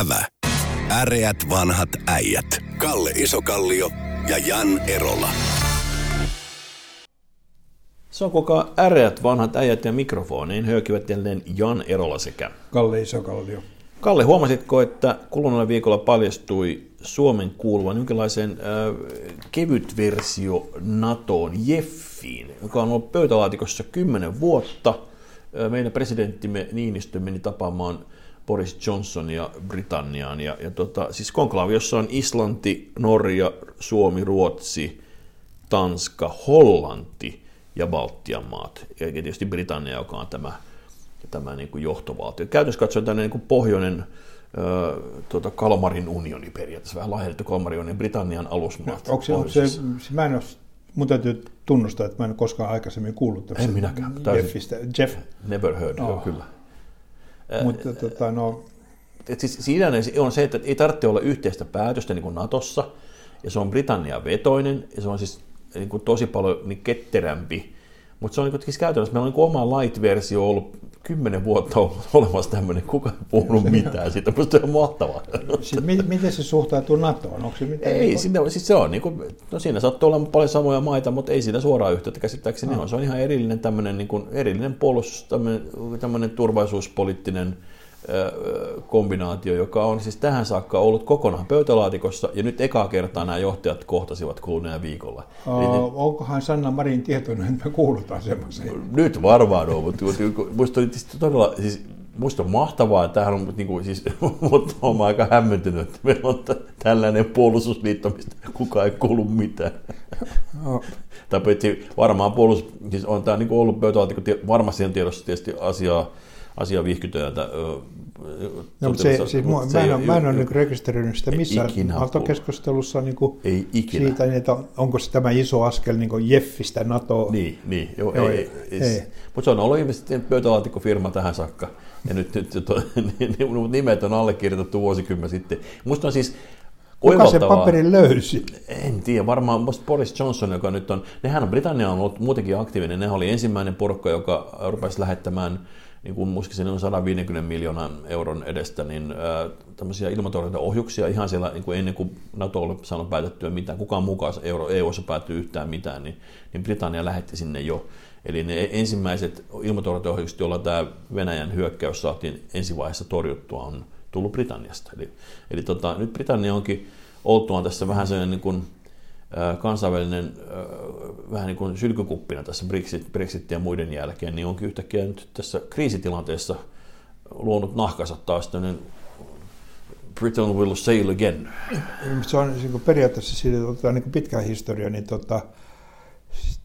Ävä. Äreät vanhat äijät. Kalle Isokallio ja Jan Erola. Se on koko äreät vanhat äijät ja mikrofoniin höykivät jälleen Jan Erola sekä Kalle Isokallio. Kalle, huomasitko, että kuluneella viikolla paljastui Suomen kuuluvan jonkinlaisen äh, kevyt versio NATOon, JEFFiin, joka on ollut pöytälaatikossa kymmenen vuotta. Meidän presidenttimme Niinistö meni tapaamaan Boris Johnsonia Britanniaan. Ja, ja tota, siis konklaaviossa on Islanti, Norja, Suomi, Ruotsi, Tanska, Hollanti ja Baltian maat. Ja tietysti Britannia, joka on tämä, tämä niin kuin johtovaltio. Käytössä katsoen tämmöinen niin pohjoinen ö, tuota, Kalmarin unioni periaatteessa, vähän laajennettu Kalmarin unioni, Britannian alusmaat. No, onko se, onko se, se, mä en ole, mun täytyy tunnustaa, että mä en ole koskaan aikaisemmin kuullut En minäkään. Jeffistä. Jeff. Never heard, oh. joo, kyllä. Mutta tota, no, Et siis siinä on se, että ei tarvitse olla yhteistä päätöstä niin kuin Natossa, ja se on Britannia vetoinen, ja se on siis niin kuin tosi paljon niin ketterämpi. Mutta se on niin kuin, siis käytännössä, meillä on niin oma light-versio ollut kymmenen vuotta ollut olemassa tämmöinen, kuka ei puhunut mitään siitä, musta se on mahtavaa. siis miten se suhtautuu NATOon? Onko se mitään ei, niin sinne, siis se on, niin kuin, no siinä sattuu olla paljon samoja maita, mutta ei siinä suoraan yhteyttä käsittääkseni no. on. Se on ihan erillinen tämmöinen, niin kuin, erillinen puolustus, tämmöinen, tämmöinen turvallisuuspoliittinen kombinaatio, joka on siis tähän saakka ollut kokonaan pöytälaatikossa, ja nyt ekaa kertaa nämä johtajat kohtasivat kuluneen viikolla. Uh, Eli, onkohan Sanna Marin tietoinen, että me kuulutaan semmoiseen? Nyt varmaan on, mutta musta oli todella, siis Musta on mahtavaa, että tähän on, niin kuin, siis, mutta olen aika hämmentynyt, että meillä on tällainen puolustusliitto, mistä kukaan ei kuulu mitään. No. tai varmaan puolustus, siis on tämä niin kuin ollut pöytälaatikko, varmasti on tiedossa tietysti asiaa, asia vihkytöitä. No, se, siis mua, se, mä, en, ole, mä en ole niin rekisteröinyt sitä missään NATO-keskustelussa niin kuin ei ikinä. siitä, niin, että onko se tämä iso askel niin Jeffistä NATO. Niin, niin joo, joo, ei, ei, ei. Mutta se on ollut ilmeisesti pöytälaatikkofirma tähän saakka. Ja nyt, nyt to, nimet on allekirjoitettu vuosikymmen sitten. Musta on siis Kuka sen paperin löysi? En tiedä, varmaan Boris Johnson, joka nyt on, nehän on Britannia on ollut muutenkin aktiivinen, ne oli ensimmäinen porukka, joka rupesi lähettämään niin kuin muistaakseni on 150 miljoonan euron edestä, niin ää, tämmöisiä ilmatorjuntaohjuksia ihan siellä niin kuin ennen kuin NATO oli saanut päätettyä mitään, kukaan mukaan euro, EU-ssa päättyy yhtään mitään, niin, niin Britannia lähetti sinne jo. Eli ne ensimmäiset ilmatorjuntaohjukset, joilla tämä Venäjän hyökkäys saatiin ensivaiheessa torjuttua, on tullut Britanniasta. Eli, eli tota, nyt Britannia onkin oltuaan tässä vähän sellainen niin kuin, kansainvälinen vähän niin kuin sylkykuppina tässä Brexit, Brexit ja muiden jälkeen, niin onkin yhtäkkiä nyt tässä kriisitilanteessa luonut nahkansa taas tämmöinen Britain will sail again. Se on niin periaatteessa siitä otetaan niin pitkä historia, niin tota,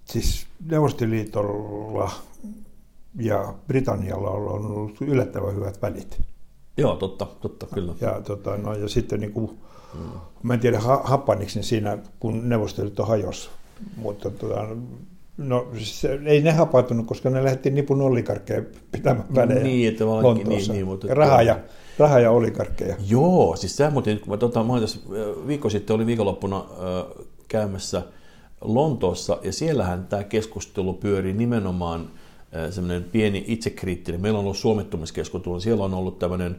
siis Neuvostoliitolla ja Britannialla on ollut yllättävän hyvät välit. Joo, totta, totta kyllä. Ja, tota, no, ja sitten niin kuin, mm. mä en tiedä happaniko ne siinä, kun Neuvostoliitto hajosi, mutta tota, No se, ei ne hapantunut, koska ne lähdettiin nipun olikarkkeja pitämään välejä Niin, että niin, niin, niin, mutta... Raha ja, raha ja olikarkkeja. Joo, siis tämä muuten, kun mä, tota, mä tässä, viikko sitten oli viikonloppuna äh, käymässä Lontoossa, ja siellähän tämä keskustelu pyörii nimenomaan semmoinen pieni itsekriittinen. Meillä on ollut suomettumiskeskustelu, siellä on ollut tämmöinen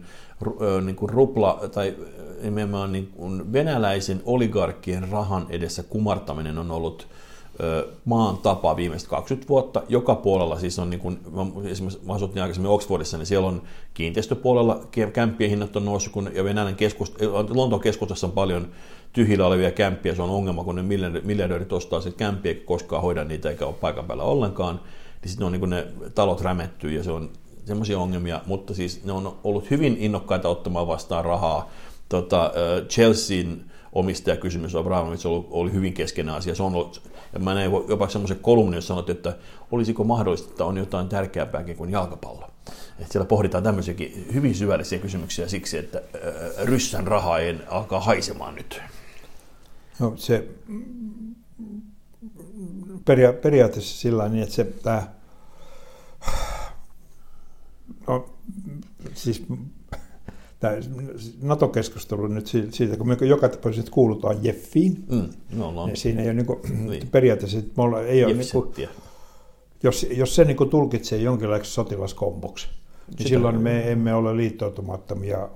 niin kuin rupla, tai nimenomaan niin kuin venäläisen oligarkkien rahan edessä kumartaminen on ollut maan tapa viimeiset 20 vuotta. Joka puolella siis on, niin kuin, esimerkiksi mä asuttiin aikaisemmin Oxfordissa, niin siellä on kiinteistöpuolella kämppien hinnat on noussut, kun, ja Venäjän keskust, Lontoon keskustassa on paljon tyhjillä olevia kämppiä, se on ongelma, kun ne miljardöörit ostaa sitten kämppiä, eikä koskaan hoida niitä eikä ole paikan päällä ollenkaan niin sitten on niin ne talot rämettyy ja se on semmoisia ongelmia, mutta siis ne on ollut hyvin innokkaita ottamaan vastaan rahaa. Tota, Chelsean omistajakysymys Abramovich oli, oli hyvin keskeinen asia. Se on ollut, ja mä näin jopa semmoisen kolumnin, jossa sanottiin, että olisiko mahdollista, että on jotain tärkeämpääkin kuin jalkapallo. Että siellä pohditaan tämmöisiäkin hyvin syvällisiä kysymyksiä siksi, että ryssän raha ei alkaa haisemaan nyt. No se peria- periaatteessa sillä niin, että se tämä, no, siis tämä NATO-keskustelu nyt siitä, kun me joka tapauksessa kuulutaan Jeffiin, mm, no, no. niin siinä ei ole niin kuin, niin. periaatteessa, että me olla, ei ole niin kuin, jos, jos se niin kuin tulkitsee jonkinlaiseksi sotilaskomboksi, niin silloin me emme ole liittoutumattomia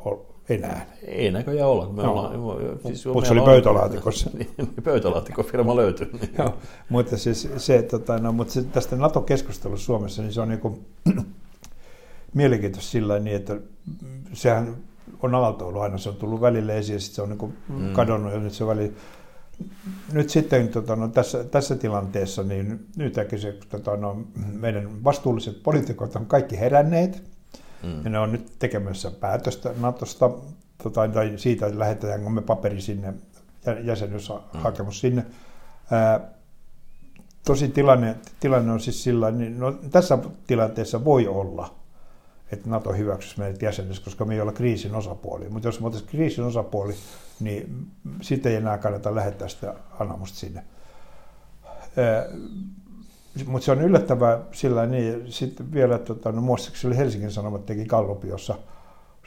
enää. Ei näköjään olla. Me no. ollaan, siis Mutta se oli pöytälaatikossa. niin, pöytälaatikko-firma löytyi. Joo, mutta siis se, tota, no, mutta se, tästä NATO-keskustelussa Suomessa, niin se on niin mielenkiintoista sillä niin, että sehän on aaltoilu aina, se on tullut välille esiin ja sitten se on niin mm. kadonnut ja nyt se väli. Nyt sitten tota, no, tässä, tässä tilanteessa, niin nyt se, tota, no, meidän vastuulliset poliitikot on kaikki heränneet, mm. ja ne on nyt tekemässä päätöstä Natosta, tota, tai siitä, että lähetetäänkö me paperi sinne, jäsenyyshakemus mm. sinne. Ää, tosi tilanne, tilanne on siis sillä, niin no, tässä tilanteessa voi olla, että NATO hyväksyisi meidät jäseneksi, koska me ei olla kriisin osapuoli. Mutta jos me oltaisiin kriisin osapuoli, niin sitten ei enää kannata lähettää sitä anomusta sinne. Mutta se on yllättävää sillä niin, sitten vielä, tota, no oli Helsingin Sanomat teki Gallupi, jossa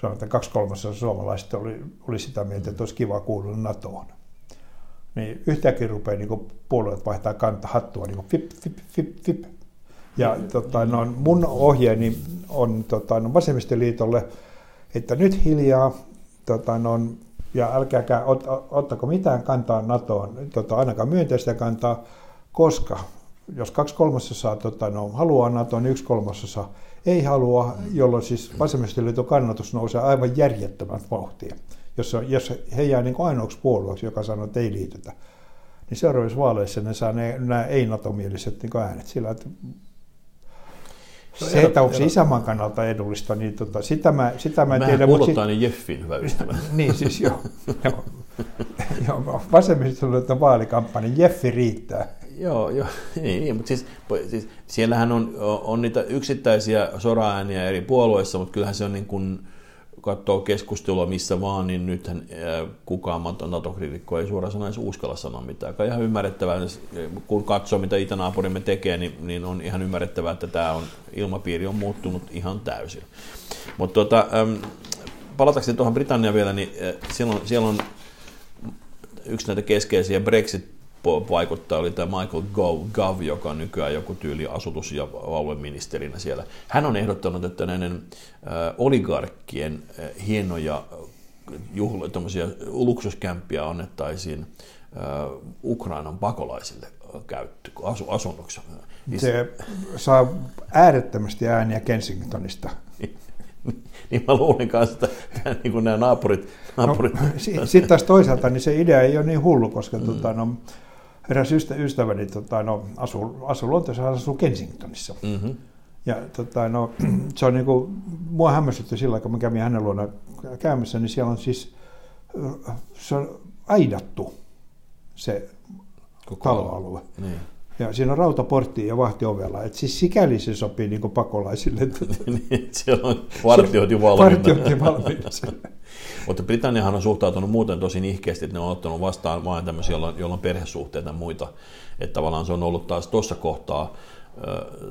sanoi, että kaksi kolmassa suomalaiset oli, oli sitä mieltä, että olisi kiva kuulua NATOon. Niin yhtäkkiä rupeaa niin puolueet vaihtaa kanta hattua, niin kuin fip, fip, fip, fip. Ja tota, no, mun ohjeeni on tota, no, vasemmistoliitolle, että nyt hiljaa, tota, no, ja älkääkä ot, ottako mitään kantaa NATOon, tota, ainakaan myönteistä kantaa, koska jos kaksi kolmasosaa tota, no, haluaa NATOon, niin yksi kolmasosa ei halua, jolloin siis vasemmistoliiton kannatus nousee aivan järjettömät vauhtia. Jos, jos he jää niin ainoaksi puolueeksi, joka sanoo, että ei liitytä, niin seuraavissa vaaleissa ne saa ne, nämä ei-NATO-mieliset niin äänet sillä, että se, että onko se isänmaan kannalta edullista, niin tota, sitä mä, sitä mä en tiedä. Mutta niin Jeffin hyvä ystävä. niin siis joo. joo. joo vasemmistoliiton vaalikampanja, Jeffi riittää. Joo, joo niin, niin, mutta siis, siis siellähän on, on niitä yksittäisiä soraääniä eri puolueissa, mutta kyllähän se on niin kuin, katsoo keskustelua missä vaan, niin nythän kukaan NATO-kriitikko ei suoraan sanoen uskalla sanoa mitään. Kai ihan ymmärrettävää, kun katsoo mitä itänaapurimme tekee, niin, niin on ihan ymmärrettävää, että tämä on, ilmapiiri on muuttunut ihan täysin. Mutta tuota, palatakseni tuohon Britanniaan vielä, niin siellä on, siellä on yksi näitä keskeisiä Brexit vaikuttaa, oli tämä Michael Gove, joka on nykyään joku tyyli asutus- ja alueministerinä siellä. Hän on ehdottanut, että näiden äh, oligarkkien äh, hienoja juhla, luksuskämppiä annettaisiin äh, Ukrainan pakolaisille käyttö, asu, asunnoksi. Se saa äärettömästi ääniä Kensingtonista. niin mä luulin kanssa, että niin kuin nämä naapurit... naapurit no, Sitten taas toisaalta niin se idea ei ole niin hullu, koska mm. tota, no, eräs ystä, ystäväni tota, no, asuu, asuu Lontoossa, asuu Kensingtonissa. Mm-hmm. Ja tota, no, se on niinku, mua hämmästytti sillä, kun mä kävin hänen luona käymässä, niin siellä on siis, se on aidattu se Koko taloalue. Niin. Ja siinä on rautaportti ja vahtiovella. Et siis sikäli se sopii niin pakolaisille. niin, siellä on vartiot jo valmiina. Valmiina. Mutta Britanniahan on suhtautunut muuten tosi nihkeästi, että ne on ottanut vastaan vain tämmöisiä, joilla, joilla on perhesuhteita ja muita. Että tavallaan se on ollut taas tuossa kohtaa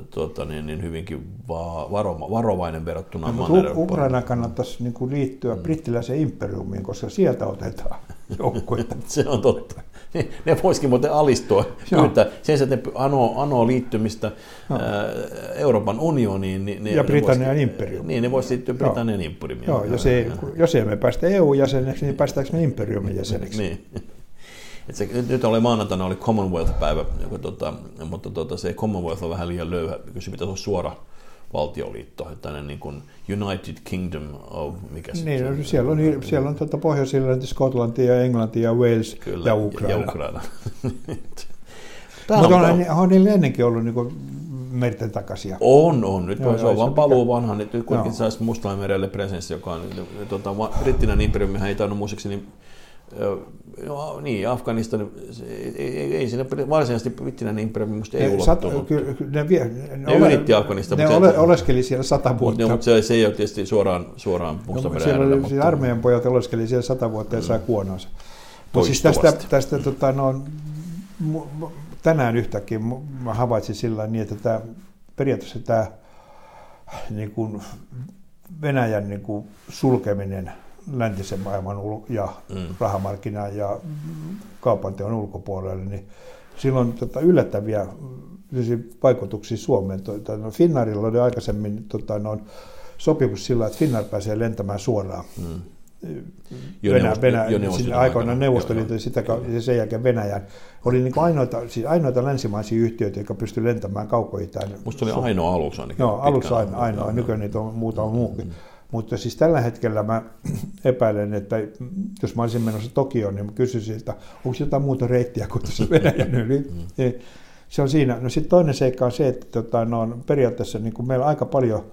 tuota, niin, niin hyvinkin va- varo, varovainen verrattuna no, Ukraina kannattaisi niin kuin liittyä mm. brittiläiseen imperiumiin, koska sieltä otetaan joukkueita. se on totta. Ne voisikin muuten alistua pyytää. Sen että ne anoo, anoo liittymistä no. Euroopan unioniin. Niin ne, ja Britannian ne imperiumiin. Niin, ne voisi liittyä Britannian imperiumiin. Joo, jos ei, jos ei me päästä EU-jäseneksi, niin päästäänkö me imperiumin jäseneksi? niin. Et se, nyt oli maanantaina oli Commonwealth-päivä, joka, tota, mutta tota, se Commonwealth on vähän liian löyhä, kysy mitä se on suora valtioliitto, tämmöinen niin kuin United Kingdom of, mikä se niin, on? siellä on, siellä on tuota Pohjois-Irlanti, Skotlanti ja Englanti ja Wales Kyllä, ja Ukraina. Ja Ukraina. Mutta on, on niillä ennenkin ollut niin kuin merten takaisia. On, on. Nyt joo, se on vaan paluu vanha. Nyt kuitenkin saisi Mustaanmerelle presenssi, joka on tuota, brittinen imperiumihan ei tainnut muistaakseni niin No, niin, Afganistan, ei, ei, ei siinä varsinaisesti brittinäinen imperiumi musta ei ulottunut. Kyllä, ne, vie, ne, ne ole, yritti Afganistan. Ne ole, oleskeli siellä sata vuotta. Ne, mutta se, se ei ole tietysti suoraan, suoraan Mustameren no, äärellä. Mutta... Siis armeijan pojat oleskeli siellä sata vuotta ja mm. sai kuonoonsa. Mutta siis tästä, tästä tota, no, tänään yhtäkkiä mä havaitsin sillä niin, että tämä, periaatteessa tämä niin kuin Venäjän niin kuin sulkeminen – läntisen maailman ja mm. rahamarkkinan ja kaupanteon ulkopuolelle, niin silloin tota, yllättäviä vaikutuksia Suomeen. Tota, no, Finnairilla oli aikaisemmin tota, no, sopimus sillä, että Finnair pääsee lentämään suoraan. Mm. Jo Venä, jo Neuvostoliiton aikoinaan aikana. Neuvostoliiton Joo, ja sitä, ja sen jälkeen Venäjän. Oli niin ainoita, siis ainoita länsimaisia yhtiöitä, jotka pystyivät lentämään kaukoitään. Musta se oli ainoa aluksi ainakin. Joo, pitkään. ainoa, ainoa. Joo, nykyään niitä on muutama muukin. Mutta siis tällä hetkellä mä epäilen, että jos mä olisin menossa Tokioon, niin mä kysyisin, että onko jotain muuta reittiä kuin tuossa Venäjän yli. Niin Se on siinä. No sitten toinen seikka on se, että tota, no, on periaatteessa niin kuin meillä aika paljon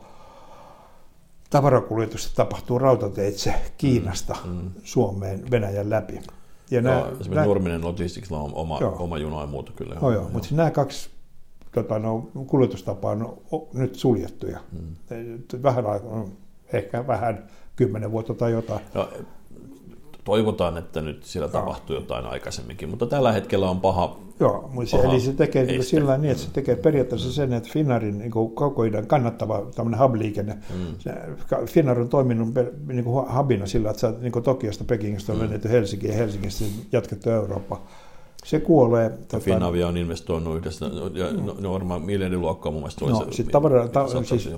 tavarakuljetusta tapahtuu rautateitse Kiinasta Mm. Suomeen Venäjän läpi. Ja Joo, nämä, esimerkiksi Nurminen Logisticsilla on oma, Joo. oma juna ja muuta kyllä. Joo, joo. mutta siis nämä kaksi tota, no, kuljetustapaa on nyt suljettuja. Mm. Vähän aikaa, ehkä vähän kymmenen vuotta tai jotain. No, toivotaan, että nyt siellä tapahtuu jotain aikaisemminkin, mutta tällä hetkellä on paha. Joo, mutta se, Paha eli se tekee niin este. sillä lailla niin, että se tekee periaatteessa sen, että Finnairin niin kaukoidän kannattava tämmöinen hub-liikenne, mm. Finnair on toiminut niin kuin hubina sillä, että sä niin kuin Tokiosta, Pekingistä on lennetty Helsinkiin ja Helsingistä jatkettu Eurooppaan. Se kuolee. Tota, Finavia on investoinut yhdessä, ja no, ne on varmaan miljardiluokkaa mun mielestä. No, se- sit tavara, ta, siis, se.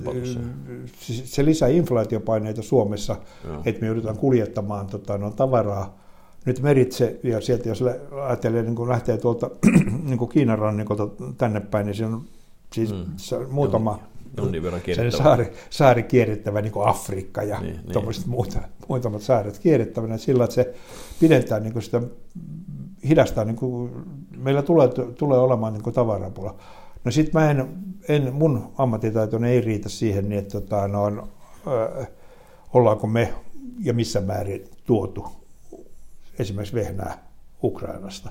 siis, se lisää inflaatiopaineita Suomessa, Joo. että me joudutaan kuljettamaan tota, no, tavaraa nyt meritse, ja sieltä jos ajattelee, niin kun lähtee tuolta niin kuin Kiinan rannikolta tänne päin, niin se on siis Mm. muutama Jonnin verran kierrettävä. saari, saari kierrettävä, niin kuin Afrikka ja Niin, niin, niin. muuta, muutamat saaret kierrettävänä sillä, että se pidentää niin kuin sitä, hidastaa, niin kuin, meillä tulee, tulee olemaan niin kuin tavarapula. No sit mä en, en, mun ammattitaitoni ei riitä siihen, niin että tota, no, on, ö, ollaanko me ja missä määrin tuotu esimerkiksi vehnää Ukrainasta.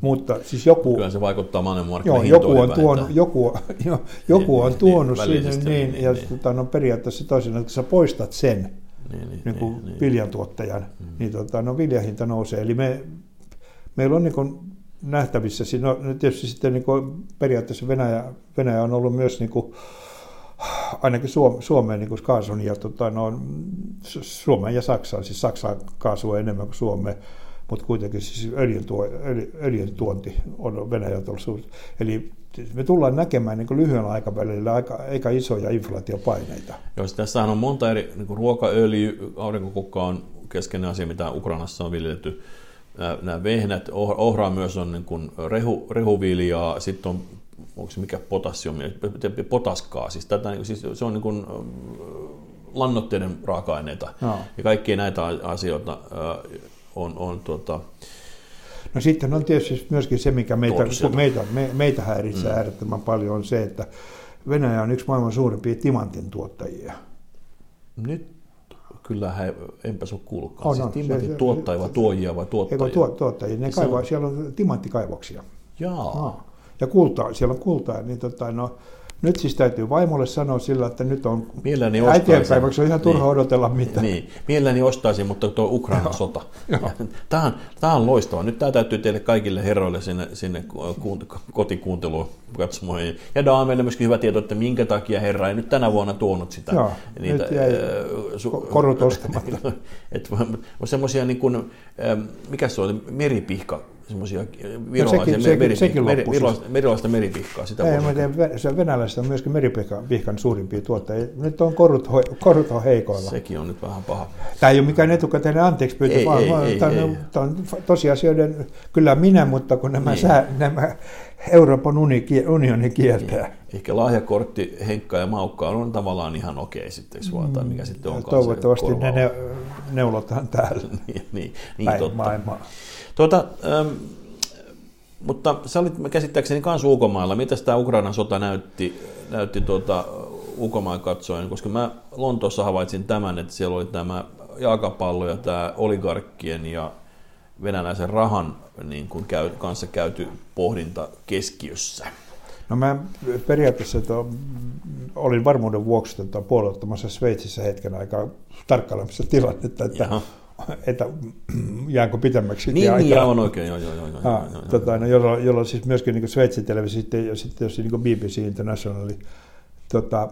Mutta siis joku, Kyllä se vaikuttaa Joo, maailmanmarkkinahintoihin joku on, tuonut, joku, jo, joku on Niin, tuonut niin, sinne niin, niin, ja niin. Tota, no, periaatteessa toisin, että sä poistat sen Niin, niin, niin kuin niin, niin. viljantuottajan, niin tota, no, viljahinta nousee. Eli me, meillä on niin kuin nähtävissä, siinä no, tietysti sitten niin kuin periaatteessa Venäjä, Venäjä on ollut myös niin kuin, ainakin Suom- Suomeen niin kuin kaasun ja tota, no, Su- Suomeen ja Saksaan, siis Saksaan kaasua enemmän kuin Suomeen, mutta kuitenkin siis öljyn, tuo, öljy, öljyn tuonti on Venäjältä ollut suuri. Eli me tullaan näkemään niin lyhyellä aikavälillä aika, aika isoja inflaatiopaineita. Joo, siis tässähän on monta eri, niin kuin ruokaöljy, aurinkokukka on keskeinen asia, mitä Ukrainassa on viljelty. Nämä, nämä vehnät, oh- ohraa myös on niin kuin rehu, rehuviljaa, sitten on, onko se mikä potassiumi, potaskaa, siis, tätä, siis se on niin kuin, ähm, lannoitteiden raaka-aineita. Joo. Ja kaikkia näitä asioita äh, on, on tuota, No sitten on tietysti myöskin se, mikä meitä, meitä, me, meitä häiritsee mm. äärettömän paljon, on se, että Venäjä on yksi maailman suurimpia timantin tuottajia. nyt kyllä he, enpä se ole kuullutkaan. On, siis on. timantin Se- tuottajia vai tuojia vai tuottajia? tuo, tuottajia? Ne Se on- kaivaa, siellä on timanttikaivoksia. Jaa. Ja kultaa, siellä on kultaa. Niin tota, no, nyt siis täytyy vaimolle sanoa sillä, että nyt on Mielelläni äitien ostaisin. päiväksi on ihan turha Niin. odotella mitään. Niin, mielelläni ostaisin, mutta tuo Ukrainan sota. Tämä on, tämä on loistava. Nyt tämä täytyy teille kaikille herroille sinne, sinne kuunt- kotikuunteluun katsomaan. Ja Daamelle myöskin hyvä tieto, että minkä takia herra ei nyt tänä vuonna tuonut sitä. Joo, nyt jäi ko- korut ostamatta. semmoisia niin kuin, ähm, mikä se oli, meripihka, semmoisia virolaisia, No sekin- meri, sekin- meri, sekin meri, loppui siis. virolaista, virolaista meripihkaa. Sitä Ei, mä tiedän, se venäläiset on myöskin meripihkan suurimpia tuottajia. Nyt on korut, korut on heikoilla. Sekin on nyt vähän paha. Tämä ei ole mikään etukäteinen anteeksi pyyntö, Ei, vaan ei, ei, tämä, ei. on, tämä on tosiasioiden, kyllä minä, mutta kun nämä, Niin. sää, nämä Euroopan uni, unioni kieltää. Ehkä lahjakortti Henkka ja Maukka on tavallaan ihan okei sitten, eikö vaan, tai mikä sitten onkaan Mm. Toivottavasti ne, ne neulotaan täällä niin, niin, niin päin totta. maailmaa. Tuota, ähm, mutta sä olit käsittääkseni myös ulkomailla. Mitä tämä Ukrainan sota näytti, näytti tuota, ulkomaan katsoen? Koska mä Lontoossa havaitsin tämän, että siellä oli tämä jalkapallo ja tämä oligarkkien ja venäläisen rahan niin kuin käy, kanssa käyty pohdinta keskiössä. No mä periaatteessa to, olin varmuuden vuoksi tota, puolueettomassa Sveitsissä hetken aikaa tarkkailemassa tilannetta, että, Jaha. että jäänkö pitemmäksi Niin, aikaa. niin aivan oikein, joo, joo, joo. joo, Ah, joo, joo. tota, no, jolloin, jolloin siis myöskin niin Sveitsin televisio sitten, ja sitten jos niin BBC International, tota,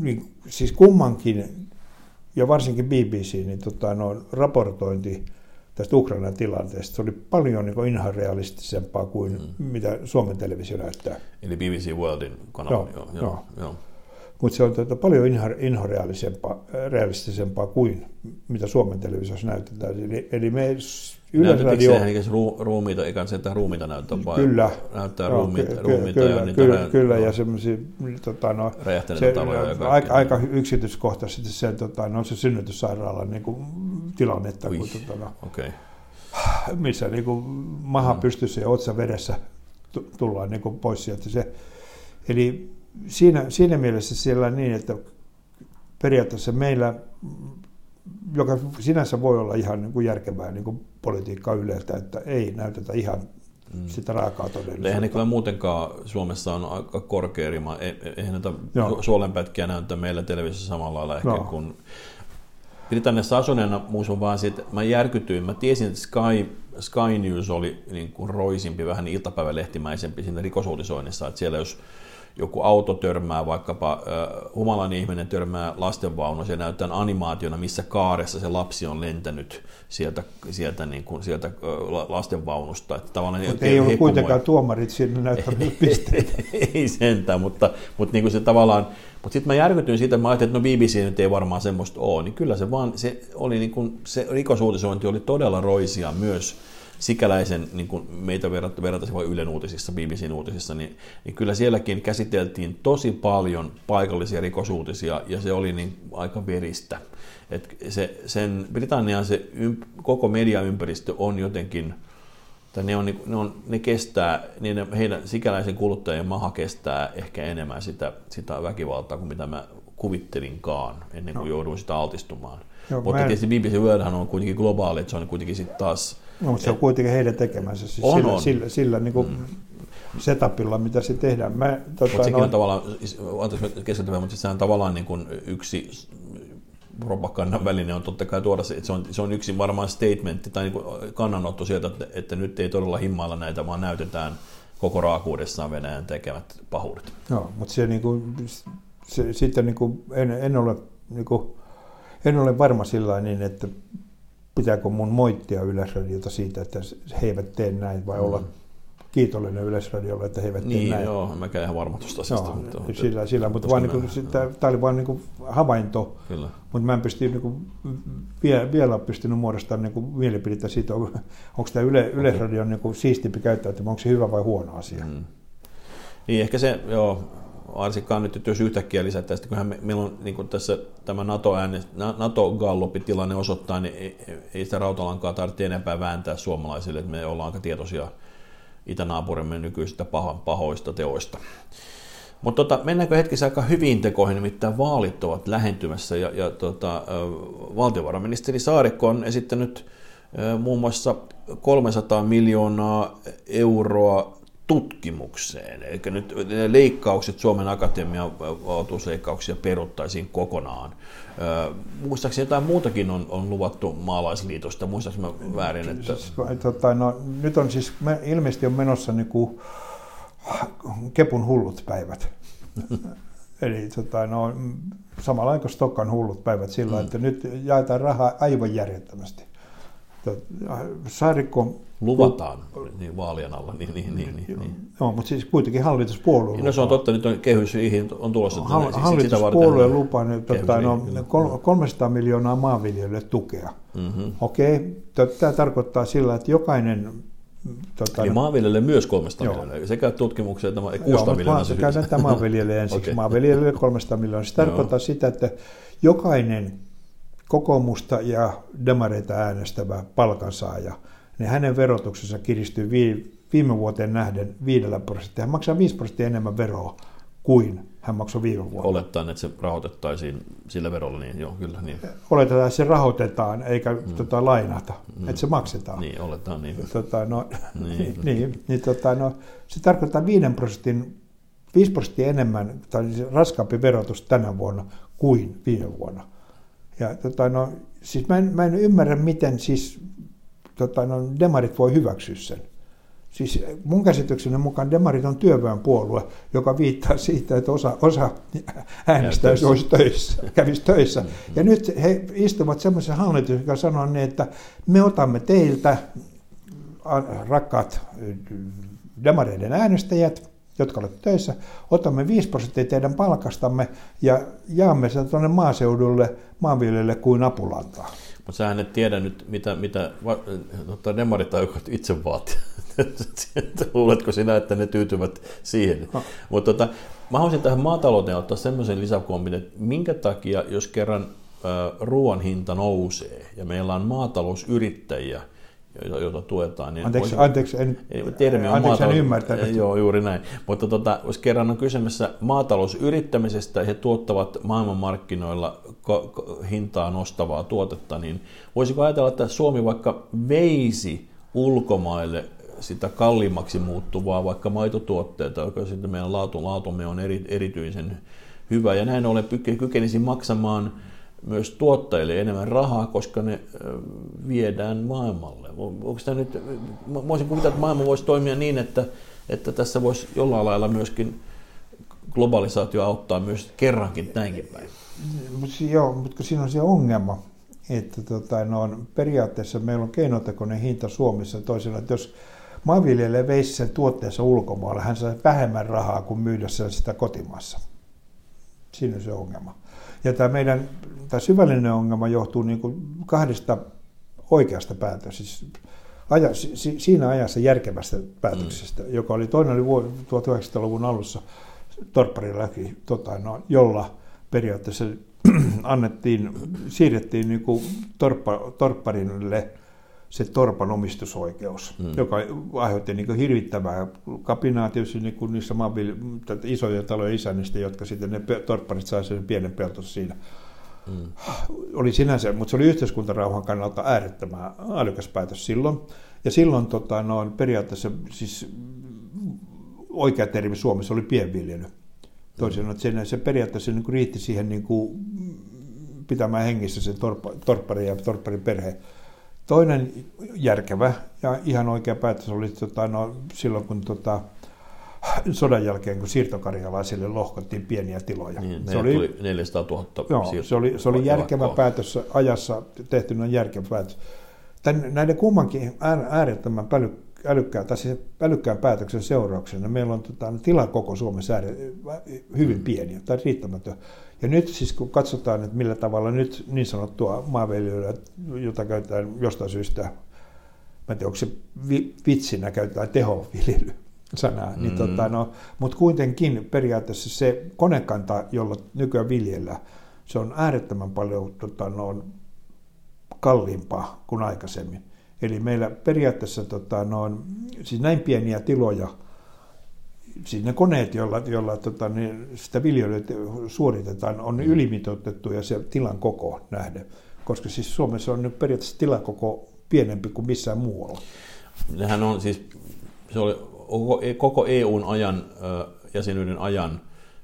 niin, siis kummankin, ja varsinkin BBC, niin tota, no, raportointi tästä Ukrainan tilanteesta, se oli paljon niin ihan realistisempaa kuin mm. mitä Suomen televisio näyttää. Eli BBC Worldin kanava. Joo, Joo, joo. joo, joo. mutta se on tuota, paljon inhorealisempaa realistisempaa kuin mitä Suomen televisiossa näytetään. Eli, eli me Yleisradio... Näytettekö se ru, ruumiita, eikä se että ruumiita näyttää, vaan kyllä. näyttää no, ruumiita, ky- ruumiita kyllä, ja niitä kyllä, rä... kyllä, ja semmoisia tota, no, se, taloja ja aika, aika yksityiskohtaisesti se, tota, no, se synnytyssairaalan niin kuin, tilannetta, Ui, kun, tota, no, okay. missä niin kuin, maha mm. pystyssä ja otsa veressä tullaan niin kuin, pois sieltä. Se, eli siinä, siinä mielessä siellä niin, että periaatteessa meillä joka sinänsä voi olla ihan niin kuin järkevää niin kuin politiikkaa Yleltä, että ei näytetä ihan mm. sitä raakaa todellisuutta. Eihän ne kyllä muutenkaan Suomessa on aika korkea rima. E, e, eihän näitä no. suolenpätkiä näytä meillä televisiossa samalla lailla ehkä no. kuin Britanniassa asuneena muistan vaan että mä järkytyin. Mä tiesin, että Sky, Sky News oli niin kuin roisimpi, vähän iltapäivälehtimäisempi siinä rikosuutisoinnissa, että siellä jos joku auto törmää, vaikkapa äh, humalainen ihminen törmää lastenvaunu, se näyttää animaationa, missä kaaressa se lapsi on lentänyt sieltä, sieltä, niin kuin, sieltä äh, lastenvaunusta. Että tavallaan mutta ei ollut kuitenkaan tuomarit sinne näyttäneet pisteitä. ei sentään, mutta, mutta niin kuin se tavallaan, mutta sitten mä järkytyin siitä, että mä ajattelin, että no BBC nyt ei varmaan semmoista ole, niin kyllä se vaan, se oli niin kuin, se rikosuutisointi oli todella roisia myös sikäläisen, niin kuin meitä verrata voi Ylen uutisissa, BBCn uutisissa, niin, niin kyllä sielläkin käsiteltiin tosi paljon paikallisia rikosuutisia ja se oli niin aika veristä. Et se, sen Britannian se ymp, koko mediaympäristö on jotenkin, tai ne, on, niin, ne, on, ne kestää, niin heidän sikäläisen kuluttajien maha kestää ehkä enemmän sitä, sitä väkivaltaa kuin mitä mä kuvittelinkaan ennen kuin no. jouduin sitä altistumaan. Joo, Mutta en... tietysti BBC Worldhan on kuitenkin globaali, että se on kuitenkin sitten taas No, mutta se on kuitenkin heidän tekemänsä, siis on, sillä, on. sillä, sillä niin kuin mm. setupilla, mitä se tehdään. Mä, tota, mutta sekin no, on tavallaan, anteeksi keskeytyvä, mutta se on tavallaan niin kuin yksi propagandan väline on totta kai tuoda se, että se on, se on yksi varmaan statementti tai niin kannanotto sieltä, että, että nyt ei todella himmailla näitä, vaan näytetään koko raakuudessaan Venäjän tekemät pahuudet. Joo, mutta se, niin kuin, se sitten niin kuin, en, en, ole, niin kuin, en ole varma sillä niin, että pitääkö mun moittia Yleisradiota siitä, että he eivät tee näin vai mm. olla kiitollinen Yleisradiolle, että he eivät niin, tee näin. joo, mä käyn ihan varma tuosta asiasta. Mutta, sillä, sillä, mutta vaan niin kuin, tämä oli vain niin havainto, Kyllä. mutta mä en pysty niin kuin, vielä, vielä pystynyt muodostamaan niin kuin, mielipidettä siitä, onko, onko tämä Yle, Yleisradion niin kuin, siistimpi käyttäytymä, onko se hyvä vai huono asia. Mm. Niin, ehkä se, joo, varsinkaan nyt, jos yhtäkkiä lisätään, kun meillä on niin tässä tämä nato NATO-gallopitilanne osoittaa, niin ei, ei sitä rautalankaa tarvitse enempää vääntää suomalaisille, että me ollaan aika tietoisia itänaapurimme nykyisistä pahoista teoista. Mutta tota, mennäänkö hetkessä aika hyvin tekoihin, nimittäin vaalit ovat lähentymässä ja, ja tota, valtiovarainministeri Saarikko on esittänyt muun muassa 300 miljoonaa euroa tutkimukseen. Eli nyt leikkaukset, Suomen Akatemian valtuusleikkauksia peruttaisiin kokonaan. Muistaakseni jotain muutakin on, on luvattu maalaisliitosta, muistaakseni mä väärin? Että... Siis, tota, no, nyt on siis, me, ilmeisesti on menossa niin kuin, Kepun hullut päivät. Eli tota, no, samalla lailla kuin Stokkan hullut päivät sillä, mm. että nyt jaetaan rahaa aivan järjettömästi. Saarikko Luvataan niin vaalien alla. Niin, niin, niin, niin, niin. Joo, mutta siis kuitenkin hallituspuolue No se on totta, nyt on kehys on tulossa. Hall, hallituspuolue lupaa nyt tota, no, 300 miljoonaa maanviljelijöille tukea. Mm-hmm. Okei, okay. tämä tarkoittaa sillä, että jokainen Tota, Eli maanviljelijöille myös 300 joo. miljoonaa, sekä tutkimukseen että 600 miljoonaa. Joo, käytän maanviljelijöille ensiksi. okay. Maanviljelijöille 300 miljoonaa. Se tarkoittaa sitä, että jokainen kokoomusta ja demareita äänestävä palkansaaja – niin hänen verotuksensa kiristyy viime vuoteen nähden 5 prosenttia. Hän maksaa 5 prosenttia enemmän veroa kuin hän maksoi viime vuonna. Olettaen, että se rahoitettaisiin sillä verolla, niin joo, kyllä. Niin. Oletetaan, että se rahoitetaan eikä mm. tota, lainata, mm. että se maksetaan. Niin, oletaan niin. Tota, no, niin, niin, niin tota, no, se tarkoittaa 5 prosentin 5 prosenttia enemmän, tai siis raskaampi verotus tänä vuonna kuin viime vuonna. Ja tota, no, siis mä en, mä en ymmärrä, miten siis tota, no, demarit voi hyväksyä sen. Siis mun käsitykseni mukaan demarit on työväenpuolue, joka viittaa siitä, että osa, osa äänestäjistä olisi töissä, kävisi töissä. Mm-hmm. Ja nyt he istuvat semmoisen hallituksen, joka sanoo niin, että me otamme teiltä, rakkaat demareiden äänestäjät, jotka olette töissä, otamme 5 prosenttia teidän palkastamme ja jaamme sen tuonne maaseudulle, maanviljelijöille kuin apulantaa. Mutta sähän et tiedä nyt, mitä, mitä tota, demarit aikovat itse vaatii. Luuletko sinä, että ne tyytyvät siihen? No. Mutta tota, mä haluaisin tähän maatalouteen ottaa semmoisen lisäkompin, että minkä takia, jos kerran ruoan hinta nousee ja meillä on maatalousyrittäjiä, joita, joita tuetaan. Niin anteeksi, voisi, anteeksi, en, termi on anteeksi, maatalous, en ymmärtänyt. Joo, juuri näin. Mutta tota, jos kerran on kysymässä maatalousyrittämisestä, he tuottavat maailmanmarkkinoilla hintaa nostavaa tuotetta, niin voisiko ajatella, että Suomi vaikka veisi ulkomaille sitä kalliimmaksi muuttuvaa vaikka maitotuotteita, joka sitten meidän laatu, laatumme on eri, erityisen hyvä, ja näin ollen kykenisi maksamaan myös tuottajille enemmän rahaa, koska ne viedään maailmalle. Onko tämä nyt, mä voisin kuvitella, että maailma voisi toimia niin, että, että tässä voisi jollain lailla myöskin globalisaatio auttaa myös kerrankin näinkin päin. Joo, mutta siinä on se ongelma, että tota, no, on, periaatteessa meillä on keinotekoinen hinta Suomessa toisella, että jos maanviljelijä veisi sen tuotteensa ulkomailla, hän saa vähemmän rahaa kuin myydä sitä kotimaassa. Siinä on se ongelma. Ja tämä meidän tämä syvällinen ongelma johtuu niin kuin kahdesta oikeasta päätöksestä. Siis aja, si, siinä ajassa järkevästä päätöksestä, mm. joka oli toinen oli 1900-luvun alussa torpparilaki, tota, no, jolla periaatteessa annettiin, siirrettiin niin kuin torppa, torpparille se torpan omistusoikeus, mm. joka aiheutti niin hirvittävää kapinaa tietysti niin kuin niissä maanvil- isoja talojen isännistä, jotka sitten ne torpparit saivat sen pienen peltos siinä. Mm. Oli sinänsä, mutta se oli yhteiskuntarauhan kannalta äärettömän älykäs päätös silloin. Ja silloin tota, no, periaatteessa siis oikea termi Suomessa oli pienviljely. Toisin sanoen, että se, se periaatteessa niin kuin riitti siihen niin kuin pitämään hengissä sen torppa, torppari ja torpparin perhe. Toinen järkevä ja ihan oikea päätös oli tota, no, silloin, kun tota, sodan jälkeen, kun siirtokarjalaisille lohkottiin pieniä tiloja. Niin, se oli, tuli 400 000 joo, se oli, se oli järkevä päätös ajassa, tehtynä järkevä päätös. Tän, näiden kummankin äärettömän älykkään, tai siis älykkään päätöksen seurauksena meillä on tota, tilan koko Suomessa ääret, hyvin pieni tai riittämätön. Ja nyt siis kun katsotaan, että millä tavalla nyt niin sanottua maanviljelyä, jota käytetään jostain syystä, mä en tiedä, onko se vitsinä käytetään tehoviljely, sanaa. Niin mm. Niin tota, no, Mutta kuitenkin periaatteessa se konekanta, jolla nykyään viljellä, se on äärettömän paljon tota, no, kalliimpaa kuin aikaisemmin. Eli meillä periaatteessa tota, no, siis näin pieniä tiloja, siis ne koneet, joilla, joilla tota, niin sitä viljelyä suoritetaan, on mm. ylimitoitettu ja se tilan koko nähden. Koska siis Suomessa on nyt periaatteessa tilan koko pienempi kuin missään muualla. Nehän on siis, se oli koko EUn ajan, jäsenyyden ajan,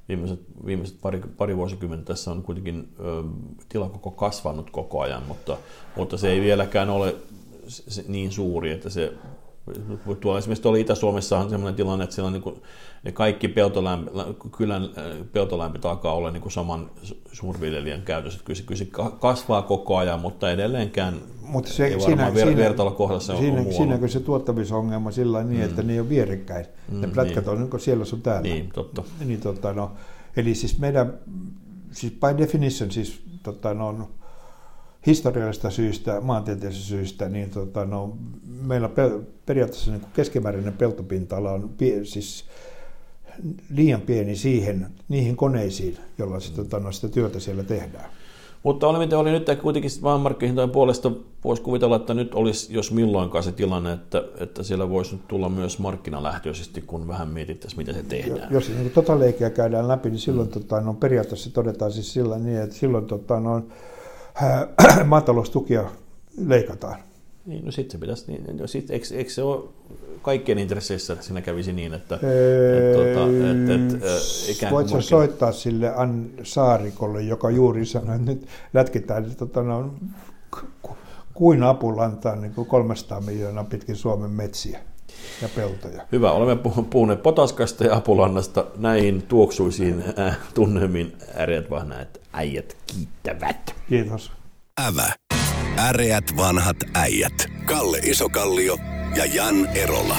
viimeiset, viimeiset pari, pari vuosikymmentä tässä on kuitenkin tilakoko kasvanut koko ajan, mutta, mutta se ei vieläkään ole niin suuri, että se Tuolla esimerkiksi tuolla Itä-Suomessa on sellainen tilanne, että siellä on niin kuin, ne kaikki peltolämpö, kylän peltolämpöt alkaa olla niin kuin saman suurviljelijän käytössä. Kyllä se, kyllä se kasvaa koko ajan, mutta edelleenkään mutta se, ei siinä, ver, siinä, vertailukohdassa siinä, on Siinäkö se tuottavuusongelma sillä niin, mm. että ne ei ole vierekkäin. Mm, ne plätkät niin. on niin siellä sun täällä. Niin, totta. Niin, totta no, eli siis meidän, siis by definition, siis tota, no, historiallisista syistä, maantieteellisistä syistä, niin tota, no, meillä pel- periaatteessa niin keskimääräinen peltopinta-ala on pie- siis liian pieni siihen, niihin koneisiin, joilla sitä, tota, no, sitä työtä siellä tehdään. Mutta oli miten oli nyt kuitenkin maailmanmarkkinahintojen puolesta voisi kuvitella, että nyt olisi jos milloinkaan se tilanne, että, että siellä voisi nyt tulla myös markkinalähtöisesti, kun vähän mietittäisiin, miten se tehdään. Jos niin tota leikkiä käydään läpi, niin silloin mm. tota, no, periaatteessa todetaan siis sillä niin, että silloin tota, no, maataloustukia leikataan. Niin, no sitten se pitäisi, niin, no sit, eikö, eikö se ole kaikkien intresseissä, että siinä kävisi niin, että, et, et, et, ikään kuin... Voitko soittaa sille Ann Saarikolle, joka juuri sanoi, että nyt lätkitään tota, no, kuin apulantaan niin kuin 300 miljoonaa pitkin Suomen metsiä ja peltoja. Hyvä, olemme puhuneet Potaskasta ja Apulannasta. Näihin tuoksuisiin äh, tunnelmiin äreät vaan näet äijät kiittävät. Kiitos. Ävä. Äreät vanhat äijät. Kalle Isokallio ja Jan Erola.